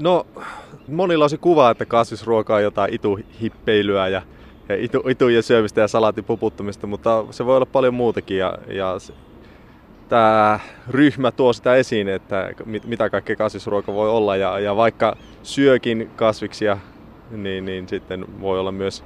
No, monilla on se kuva, että kasvisruoka on jotain ituhippeilyä ja, ja itu, itujen syömistä ja salaatin puputtamista, mutta se voi olla paljon muutakin. Ja, ja se, tämä ryhmä tuo sitä esiin, että mit, mitä kaikkea kasvisruoka voi olla. Ja, ja vaikka syökin kasviksia, niin, niin sitten voi olla myös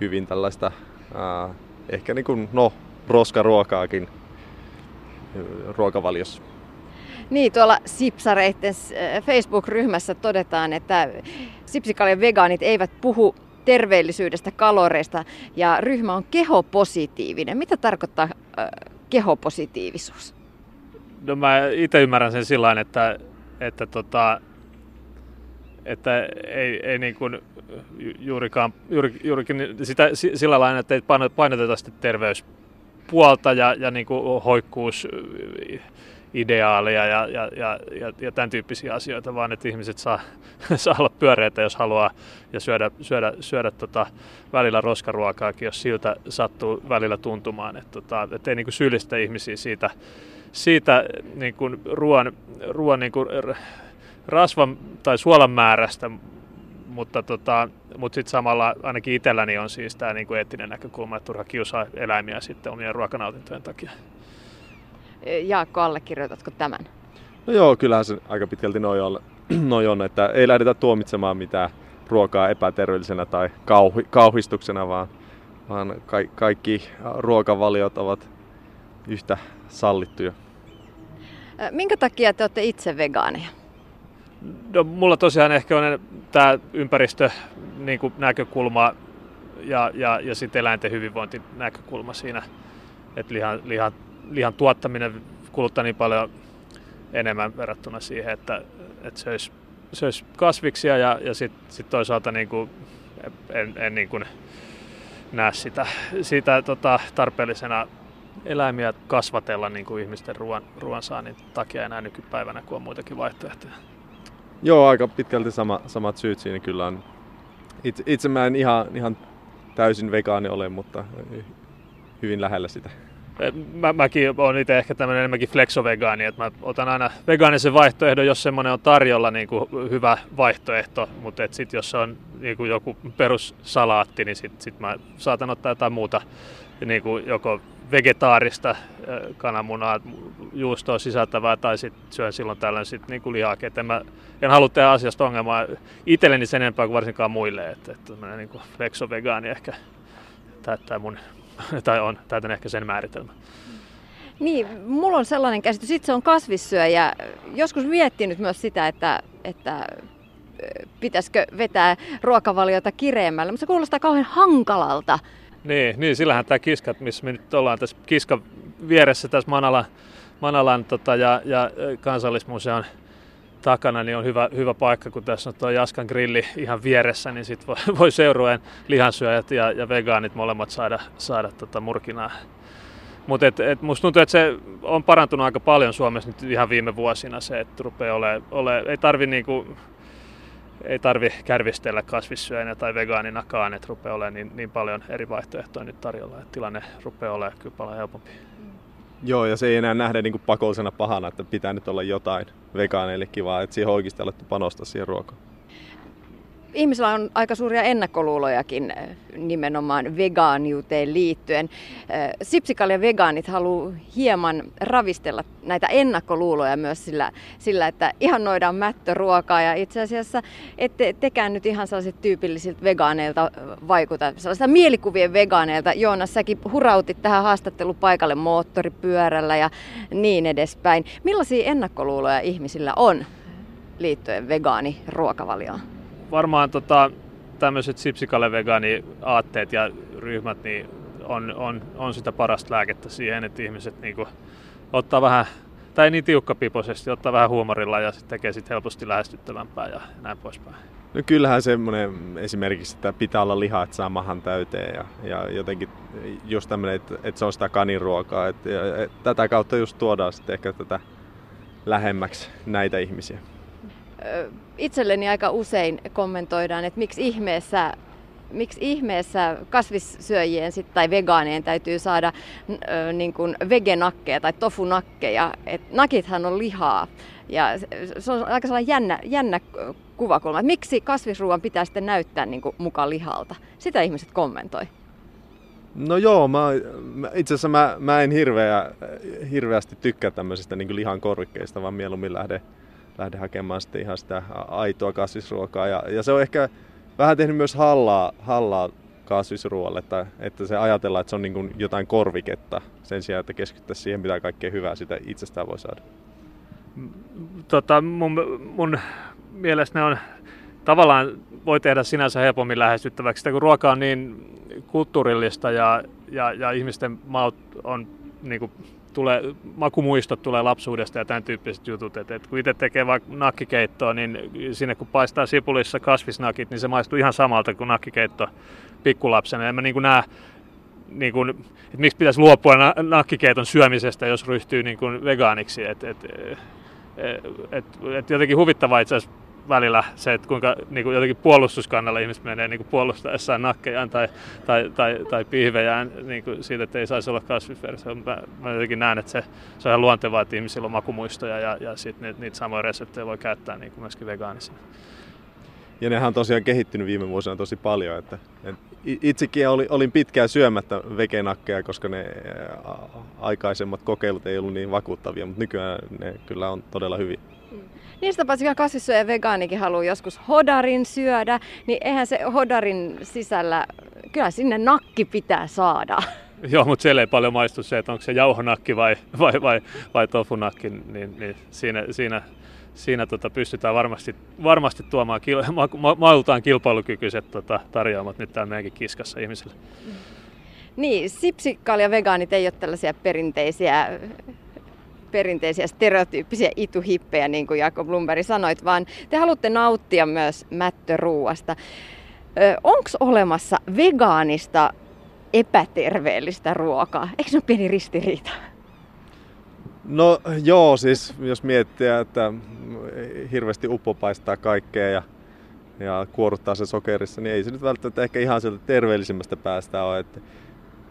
hyvin tällaista ää, ehkä niin kuin, no, roskaruokaakin ruokavaliossa. Niin, tuolla Sipsareitten Facebook-ryhmässä todetaan, että sipsikaljan vegaanit eivät puhu terveellisyydestä, kaloreista ja ryhmä on kehopositiivinen. Mitä tarkoittaa äh, kehopositiivisuus? No mä itse ymmärrän sen sillä että, että, tota, että ei, ei niin kuin juurikaan, juuri, juurikin sitä, sillä lailla, että ei painoteta sitä terveyspuolta ja, ja niin kuin hoikkuus ideaaleja ja, ja, ja, ja, ja tämän tyyppisiä asioita, vaan että ihmiset saa, saa olla pyöreitä, jos haluaa, ja syödä, syödä, syödä tota, välillä roskaruokaakin, jos siltä sattuu välillä tuntumaan. Että tota, et ei niin kuin syyllistä ihmisiä siitä, siitä niin kuin ruoan, ruoan niin kuin rasvan tai suolan määrästä, mutta, tota, mutta sitten samalla ainakin itselläni on siis tämä niin kuin eettinen näkökulma, että turha kiusaa eläimiä sitten omien ruokanautintojen takia. Jaakko, allekirjoitatko tämän? No joo, kyllähän se aika pitkälti noin on, noi on että ei lähdetä tuomitsemaan mitään ruokaa epäterveellisenä tai kauhi, kauhistuksena, vaan, vaan ka- kaikki ruokavaliot ovat yhtä sallittuja. Minkä takia te olette itse vegaaneja? No, mulla tosiaan ehkä on tämä ympäristö niin kuin näkökulma ja, ja, ja sitten eläinten hyvinvointinäkökulma siinä, että lihan, lihan lihan tuottaminen kuluttaa niin paljon enemmän verrattuna siihen, että, että söisi, söisi kasviksia ja, ja sitten sit toisaalta niin kuin en, en niin kuin näe sitä, sitä tota, tarpeellisena eläimiä kasvatella niin kuin ihmisten ruoan, ruoansaannin takia enää nykypäivänä, kun on muitakin vaihtoehtoja. Joo, aika pitkälti sama, samat syyt siinä kyllä on. Itse, itse mä en ihan, ihan täysin vegaani ole, mutta hyvin lähellä sitä mä, mäkin olen itse ehkä tämmöinen enemmänkin flexovegaani, että mä otan aina vegaanisen vaihtoehdon, jos semmoinen on tarjolla niin kuin hyvä vaihtoehto, mutta sitten jos on niin kuin joku perussalaatti, niin sitten sit mä saatan ottaa jotain muuta, niin kuin joko vegetaarista kananmunaa, juustoa sisältävää tai sitten syön silloin tällöin sit niin kuin lihaakin. En, mä, en halua tehdä asiasta ongelmaa itselleni sen enempää kuin varsinkaan muille, että, että niin flexovegaani ehkä täyttää mun tai on, täytän ehkä sen määritelmä. Niin, mulla on sellainen käsitys, itse on kasvissyöjä. Joskus miettinyt myös sitä, että, että pitäisikö vetää ruokavaliota kireemmällä, mutta se kuulostaa kauhean hankalalta. Niin, niin sillähän tämä kiska, missä me nyt ollaan tässä kiska vieressä tässä Manalan, Manalan tota, ja, ja kansallismuseon takana, niin on hyvä, hyvä paikka, kun tässä on tuo Jaskan grilli ihan vieressä, niin sitten voi, voi seurueen lihansyöjät ja, ja vegaanit molemmat saada, saada tota murkinaa. Mutta et, et musta tuntuu, että se on parantunut aika paljon Suomessa nyt ihan viime vuosina se, että rupeaa ole, ole ei tarvi niinku, ei tarvi kärvistellä kasvissyöjänä tai vegaaninakaan, että rupeaa olemaan niin, niin paljon eri vaihtoehtoja nyt tarjolla, että tilanne rupeaa olemaan kyllä paljon helpompi. Joo, ja se ei enää nähdä niin pakollisena pahana, että pitää nyt olla jotain vegaaneille kivaa, että siihen oikeasti alettu panostaa siihen ruokaan ihmisillä on aika suuria ennakkoluulojakin eh, nimenomaan vegaaniuteen liittyen. Eh, Sipsikalja vegaanit haluaa hieman ravistella näitä ennakkoluuloja myös sillä, sillä että ihannoidaan mättöruokaa ja itse asiassa ette tekään nyt ihan sellaiset tyypillisiltä vegaaneilta vaikuta, sellaista mielikuvien vegaaneilta. Joonas, säkin hurautit tähän haastattelupaikalle moottoripyörällä ja niin edespäin. Millaisia ennakkoluuloja ihmisillä on liittyen vegaaniruokavalioon? Varmaan tota, tämmöiset sipsikalle vegaani aatteet ja ryhmät niin on, on, on sitä parasta lääkettä siihen, että ihmiset niinku ottaa vähän, tai niin tiukkapipoisesti, ottaa vähän huumorilla ja sitten tekee sit helposti lähestyttävämpää ja näin poispäin. No kyllähän semmoinen esimerkiksi, että pitää olla lihaa, että saa mahan täyteen ja, ja jotenkin just tämmöinen, että, että se on sitä kaniruokaa. Että, ja, että tätä kautta just tuodaan sitten ehkä tätä lähemmäksi näitä ihmisiä itselleni aika usein kommentoidaan, että miksi ihmeessä miksi ihmeessä kasvissyöjien sit, tai vegaanien täytyy saada ö, niin kuin vegenakkeja tai tofunakkeja. Et nakithan on lihaa. Ja se on aika sellainen jännä, jännä kuvakulma, että miksi kasvisruoan pitää sitten näyttää niin kuin mukaan lihalta. Sitä ihmiset kommentoi. No joo, mä, mä, itse asiassa mä, mä en hirveä, hirveästi tykkää tämmöisistä niin lihan korvikkeista, vaan mieluummin lähde, lähde hakemaan sitten ihan sitä aitoa kasvisruokaa. Ja, ja se on ehkä vähän tehnyt myös hallaa, hallaa kasvisruoalle, että, että se ajatellaan, että se on niin kuin jotain korviketta sen sijaan, että keskittäisiin siihen, mitä kaikkea hyvää sitä itsestään voi saada. Tota, mun, mun mielestä ne on tavallaan voi tehdä sinänsä helpommin lähestyttäväksi, sitä kun ruoka on niin kulttuurillista ja, ja, ja ihmisten maut on niin kuin, tulee, makumuistot tulee lapsuudesta ja tämän tyyppiset jutut. Et, et kun itse tekee vaikka nakkikeittoa, niin sinne kun paistaa sipulissa kasvisnakit, niin se maistuu ihan samalta kuin nakkikeitto pikkulapsena. En mä niin näe, niin kuin, että miksi pitäisi luopua na- nakkikeiton syömisestä, jos ryhtyy niin kuin vegaaniksi. Et, et, et, et, et jotenkin huvittavaa itse asiassa välillä se, että kuinka niin kuin jotenkin puolustuskannalla ihmiset menee niin kuin puolustaessaan nakkejaan tai, tai, tai, tai pihvejään niin kuin siitä, että ei saisi olla kasvisversio. Mä, mä jotenkin näen, että se, se on ihan luontevaa, että ihmisillä on makumuistoja ja, ja sitten niitä, niitä samoja reseptejä voi käyttää niin kuin myöskin vegaanisina. Ja nehän on tosiaan kehittynyt viime vuosina tosi paljon. Että, että itsekin olin, olin pitkään syömättä vegenakkeja, koska ne aikaisemmat kokeilut ei ollut niin vakuuttavia, mutta nykyään ne kyllä on todella hyviä. Niistä paitsi kasvissyöjä vegaanikin haluaa joskus hodarin syödä, niin eihän se hodarin sisällä, kyllä sinne nakki pitää saada. Joo, mutta siellä ei paljon maistu se, että onko se jauhonakki vai, vai, vai, vai tofunakki, niin, niin siinä, siinä, siinä tota pystytään varmasti, varmasti tuomaan kil, ma, ma, mailtaan kilpailukykyiset tota, tarjoamat nyt täällä meidänkin kiskassa ihmisille. Niin, sipsikkaali ja vegaanit ei ole tällaisia perinteisiä perinteisiä stereotyyppisiä ituhippejä, niin kuin Jakob Blumberg sanoit, vaan te haluatte nauttia myös mättöruuasta. Onko olemassa vegaanista epäterveellistä ruokaa? Eikö se ole pieni ristiriita? No joo, siis jos miettii, että hirveästi uppopaistaa kaikkea ja, ja kuoruttaa se sokerissa, niin ei se nyt välttämättä ehkä ihan sieltä terveellisimmästä päästä ole. Että,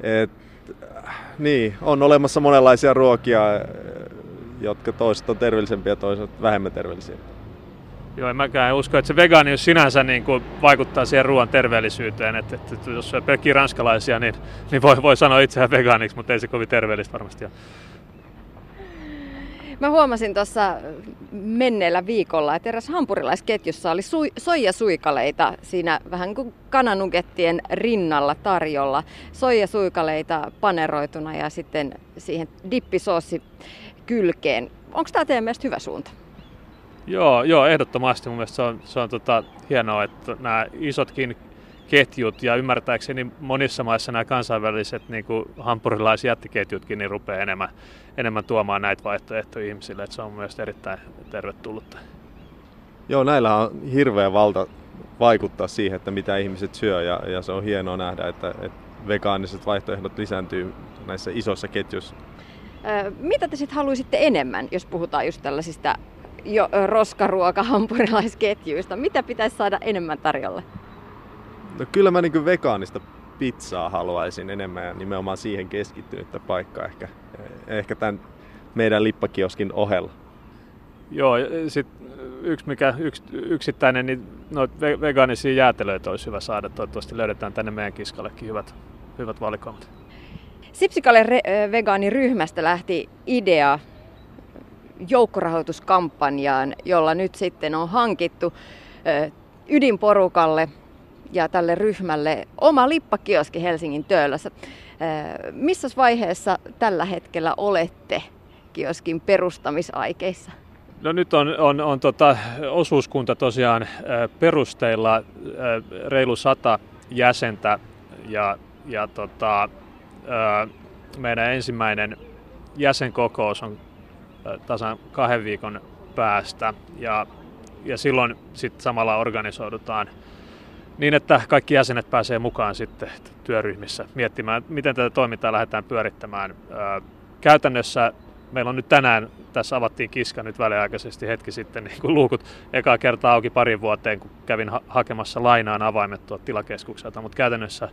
et, niin, on olemassa monenlaisia ruokia, jotka toiset on terveellisempiä ja toiset vähemmän terveellisiä. Joo, en mäkään usko, että se vegaanius sinänsä niin kuin vaikuttaa siihen ruoan terveellisyyteen. Että, että, että jos on pelkkiä ranskalaisia, niin, niin voi, voi sanoa itseään vegaaniksi, mutta ei se kovin terveellistä varmasti ole. Mä huomasin tuossa menneellä viikolla, että eräs hampurilaisketjussa oli su- soijasuikaleita siinä vähän kuin kananukettien rinnalla tarjolla. Soijasuikaleita paneroituna ja sitten siihen dippisoossi kylkeen. Onko tämä teidän mielestä hyvä suunta? Joo, joo ehdottomasti. Mun mielestä se on, se on tota, hienoa, että nämä isotkin ketjut ja ymmärtääkseni monissa maissa nämä kansainväliset niin kuin hampurilaisjättiketjutkin niin rupeaa enemmän, enemmän tuomaan näitä vaihtoehtoja ihmisille. Että se on myös erittäin tervetullutta. Joo, näillä on hirveä valta vaikuttaa siihen, että mitä ihmiset syö ja, ja se on hienoa nähdä, että, että vegaaniset vaihtoehdot lisääntyy näissä isoissa ketjuissa. Mitä te sitten haluaisitte enemmän, jos puhutaan just tällaisista jo roskaruoka-hampurilaisketjuista? Mitä pitäisi saada enemmän tarjolle? No kyllä mä niin vegaanista pizzaa haluaisin enemmän ja nimenomaan siihen keskittynyttä paikkaa ehkä, ehkä tämän meidän lippakioskin ohella. Joo, sitten yksi mikä yks, yksittäinen, niin noita vegaanisia jäätelöitä olisi hyvä saada. Toivottavasti löydetään tänne meidän kiskallekin hyvät, hyvät valikoimat. Sipsikalle vegaaniryhmästä lähti idea joukkorahoituskampanjaan, jolla nyt sitten on hankittu ydinporukalle ja tälle ryhmälle oma lippakioski Helsingin Töölössä. Missä vaiheessa tällä hetkellä olette kioskin perustamisaikeissa? No nyt on, on, on tota, osuuskunta tosiaan perusteilla reilu sata jäsentä ja, ja tota, meidän ensimmäinen jäsenkokous on tasan kahden viikon päästä ja, ja silloin sitten samalla organisoidutaan niin, että kaikki jäsenet pääsee mukaan sitten työryhmissä miettimään, miten tätä toimintaa lähdetään pyörittämään. Käytännössä meillä on nyt tänään, tässä avattiin kiska nyt väliaikaisesti hetki sitten, niin kuin luukut ekaa kertaa auki parin vuoteen, kun kävin ha- hakemassa lainaan avaimet tuolta tilakeskukselta, mutta käytännössä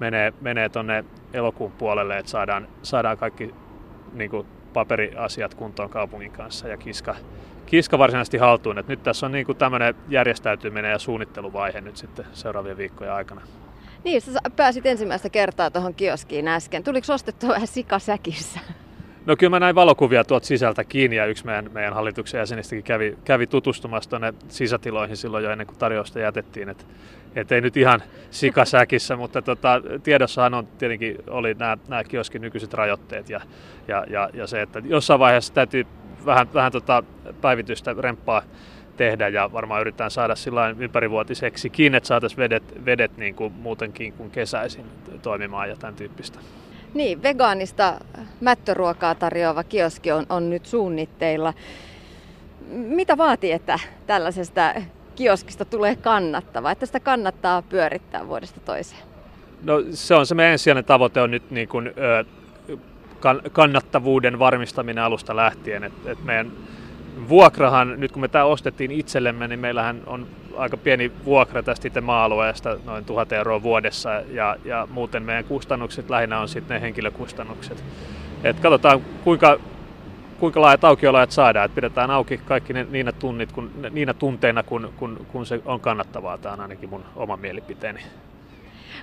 menee, menee tuonne elokuun puolelle, että saadaan, saadaan kaikki niin kuin paperiasiat kuntoon kaupungin kanssa ja kiska, kiska varsinaisesti haltuun. Et nyt tässä on niin tämmöinen järjestäytyminen ja suunnitteluvaihe nyt sitten seuraavien viikkojen aikana. Niin, sä pääsit ensimmäistä kertaa tuohon kioskiin äsken. Tuliko ostettua vähän sikasäkissä? No kyllä mä näin valokuvia tuot sisältä kiinni ja yksi meidän, meidän hallituksen jäsenistäkin kävi, kävi tutustumassa tuonne sisätiloihin silloin jo ennen kuin tarjousta jätettiin. Et, et ei nyt ihan sikasäkissä, mutta tota, tiedossahan on tietenkin oli nämä, nämä kioskin nykyiset rajoitteet ja, ja, ja, ja, se, että jossain vaiheessa täytyy vähän, vähän tota päivitystä remppaa tehdä ja varmaan yritetään saada sillä ympärivuotiseksikin, että saataisiin vedet, vedet niin kuin muutenkin kuin kesäisin toimimaan ja tämän tyyppistä. Niin, vegaanista mättöruokaa tarjoava kioski on, on nyt suunnitteilla. Mitä vaatii, että tällaisesta kioskista tulee kannattava, että sitä kannattaa pyörittää vuodesta toiseen? No se on se meidän ensisijainen tavoite on nyt niin kuin, kannattavuuden varmistaminen alusta lähtien. Et, et meidän vuokrahan, nyt kun me tämä ostettiin itsellemme, niin meillähän on aika pieni vuokra tästä itse maa-alueesta, noin 1000 euroa vuodessa, ja, ja muuten meidän kustannukset lähinnä on sitten ne henkilökustannukset. Et katsotaan, kuinka, kuinka laajat aukiolajat saadaan, että pidetään auki kaikki ne, niinä, tunnit, kun, niinä tunteina, kun, kun, kun se on kannattavaa. Tämä on ainakin mun oma mielipiteeni.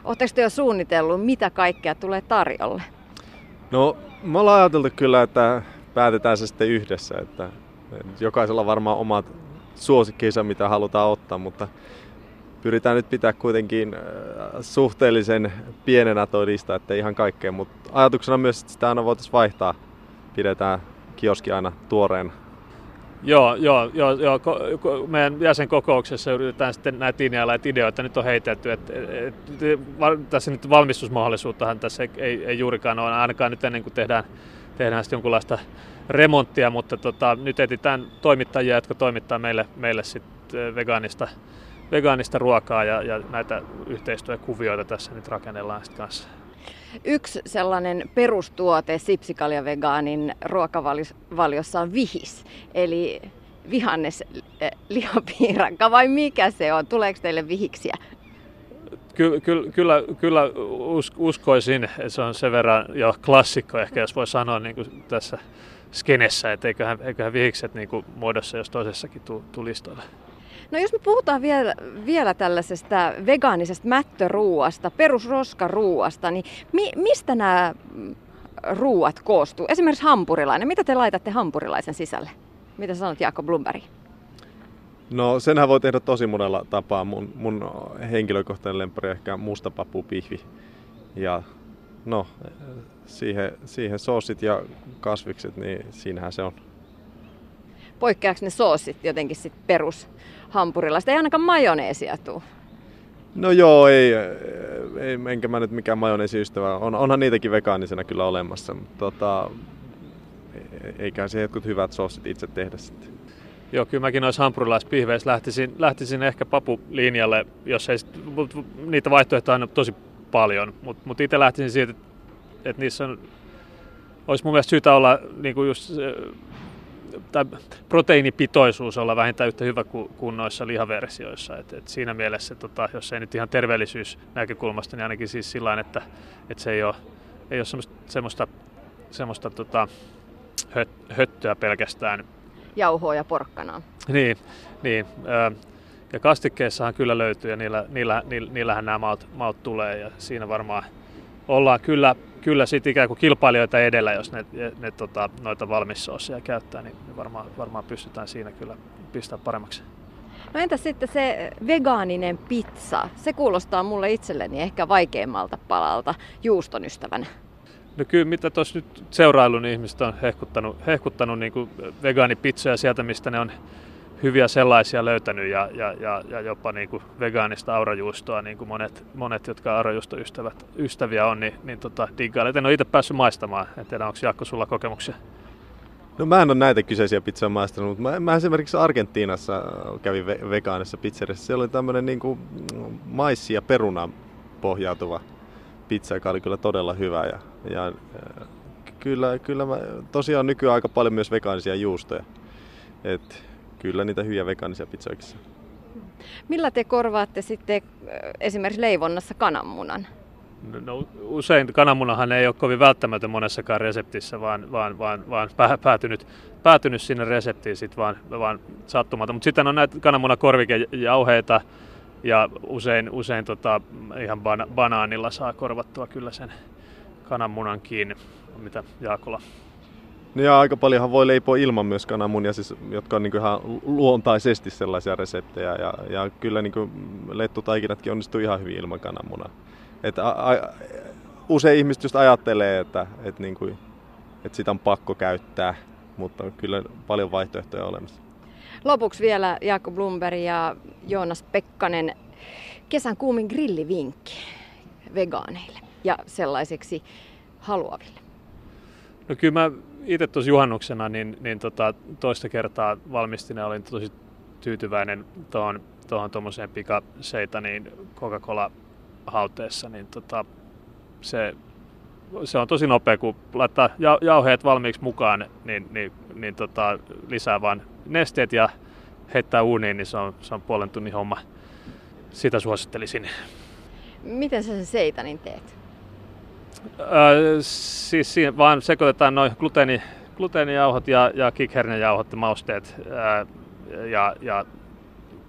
Oletteko te jo suunnitellut, mitä kaikkea tulee tarjolle? No, me ollaan ajateltu kyllä, että päätetään se sitten yhdessä, että jokaisella on varmaan omat suosikkinsa, mitä halutaan ottaa, mutta pyritään nyt pitää kuitenkin äh, suhteellisen pienenä toi lista, että ihan kaikkea, mutta ajatuksena myös, että sitä aina voitaisiin vaihtaa. Pidetään kioski aina tuoreena. Joo, joo, joo, joo. Meidän jäsenkokouksessa yritetään sitten näitä linjailla, ideoita nyt on heitetty. Et, et, et, tässä nyt valmistusmahdollisuuttahan tässä ei, ei, ei juurikaan ole, ainakaan nyt ennen kuin tehdään, tehdään sitten jonkunlaista remonttia, mutta tota, nyt etsitään toimittajia, jotka toimittaa meille, meille sit vegaanista, vegaanista ruokaa ja, ja näitä yhteistyökuvioita tässä nyt rakennellaan sitten kanssa. Yksi sellainen perustuote Sipsikalja vegaanin ruokavaliossa on vihis, eli vihannes lihapiirakka vai mikä se on? Tuleeko teille vihiksiä? Ky- ky- kyllä, kyllä uskoisin, että se on sen verran jo klassikko ehkä, jos voi sanoa niin kuin tässä skenessä, että eiköhän, eiköhän vihikset niin kuin muodossa jos toisessakin tulistoille. No jos me puhutaan vielä, vielä tällaisesta vegaanisesta mättöruuasta, perusroskaruuasta, niin mi, mistä nämä ruuat koostuu? Esimerkiksi hampurilainen. Mitä te laitatte hampurilaisen sisälle? Mitä sanot Jaakko Blumberg? No senhän voi tehdä tosi monella tapaa. Mun, mun henkilökohtainen lempari ehkä musta pihvi. Ja no, siihen, siihen soosit ja kasvikset, niin siinähän se on. Poikkeaako ne soosit jotenkin sit perus hampurilaista? Ei ainakaan majoneesia tuu. No joo, ei, ei enkä mä nyt mikään majoneesiystävä. On, onhan niitäkin vegaanisena kyllä olemassa, mutta tota, e, eikä se jotkut hyvät soosit itse tehdä sitten. Joo, kyllä mäkin noissa hampurilaispihveissä lähtisin, lähtisin ehkä papulinjalle, jos ei, niitä vaihtoehtoja on tosi paljon, mutta mut itse lähtisin siitä, että että niissä on, olisi mun mielestä syytä olla niin kuin just, tai proteiinipitoisuus olla vähintään yhtä hyvä kuin, kuin noissa lihaversioissa. Et, et siinä mielessä, tota, jos ei nyt ihan terveellisyys näkökulmasta, niin ainakin siis sillä että, että se ei ole, ei ole semmoista, semmoista, semmoista tota, höt, höttöä pelkästään. Jauhoa ja porkkanaa. Niin, niin. Ja kastikkeessahan kyllä löytyy ja niillä, niillä, niillähän nämä maut, maut tulee ja siinä varmaan ollaan kyllä kyllä sit ikään kuin kilpailijoita edellä, jos ne, ne, tota, noita valmissoosia käyttää, niin varmaan, varmaan pystytään siinä kyllä pistämään paremmaksi. No entä sitten se vegaaninen pizza? Se kuulostaa mulle itselleni ehkä vaikeimmalta palalta juuston ystävänä. No kyllä, mitä tuossa nyt seurailun niin ihmiset on hehkuttanut, hehkuttanut niin vegaanipizzoja sieltä, mistä ne on hyviä sellaisia löytänyt ja, ja, ja, ja jopa niin kuin vegaanista aurajuustoa, niin kuin monet, monet jotka aurajuustoystävät ystäviä on, niin, niin tota, diggailen. En ole itse päässyt maistamaan. En tiedä, onko Jaakko sulla kokemuksia? No mä en ole näitä kyseisiä pizzoja maistanut, mutta mä, mä esimerkiksi Argentiinassa kävin ve- vegaanissa pizzeriassa. Siellä oli tämmöinen niin kuin maissi ja peruna pohjautuva pizza, joka oli kyllä todella hyvä. Ja, ja kyllä, kyllä mä, tosiaan nykyään aika paljon myös vegaanisia juustoja. Et kyllä niitä hyviä vegaanisia pizzoja. Millä te korvaatte sitten esimerkiksi leivonnassa kananmunan? No, usein kananmunahan ei ole kovin välttämätön monessakaan reseptissä, vaan, vaan, vaan, vaan päätynyt, päätynyt sinne reseptiin sit vaan, vaan sattumalta. Mutta sitten on näitä kananmunakorvikejauheita ja usein, usein tota, ihan bana- banaanilla saa korvattua kyllä sen kananmunan kiinni, mitä Jaakola No ja aika paljonhan voi leipoa ilman myös kananmunia, siis, jotka on niin ihan luontaisesti sellaisia reseptejä. Ja, ja kyllä niin lettutaikinatkin onnistuu ihan hyvin ilman kananmunaa. Että a, a, usein ihmiset just ajattelee, että, että, niin kuin, että sitä on pakko käyttää, mutta on kyllä paljon vaihtoehtoja olemassa. Lopuksi vielä Jaakko Blumberg ja Joonas Pekkanen. Kesän kuumin grillivinkki vegaaneille ja sellaiseksi haluaville. No kyllä mä itse tuossa juhannuksena niin, niin tota, toista kertaa valmistin ja olin tosi tyytyväinen tuohon tuohon tuommoiseen pikaseitaniin Coca-Cola hauteessa, niin tota, se, se on tosi nopea, kun laittaa ja, jauheet valmiiksi mukaan, niin, niin, niin tota, lisää vaan nesteet ja heittää uuniin, niin se on, se on puolen tunnin homma. Sitä suosittelisin. Miten sä sen seitanin teet? Öö, siis siinä vaan sekoitetaan noin gluteeni, gluteenijauhot ja, ja kikhernejauhot ja mausteet ää, ja, ja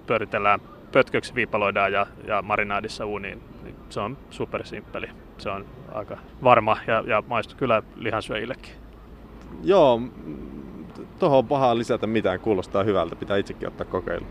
pyöritellään pötköksi, viipaloidaan ja, ja marinaadissa uuniin. Niin se on supersimppeli. Se on aika varma ja, ja maistu kyllä lihansyöjillekin. Joo, tuohon on pahaa lisätä mitään, kuulostaa hyvältä, pitää itsekin ottaa kokeilu.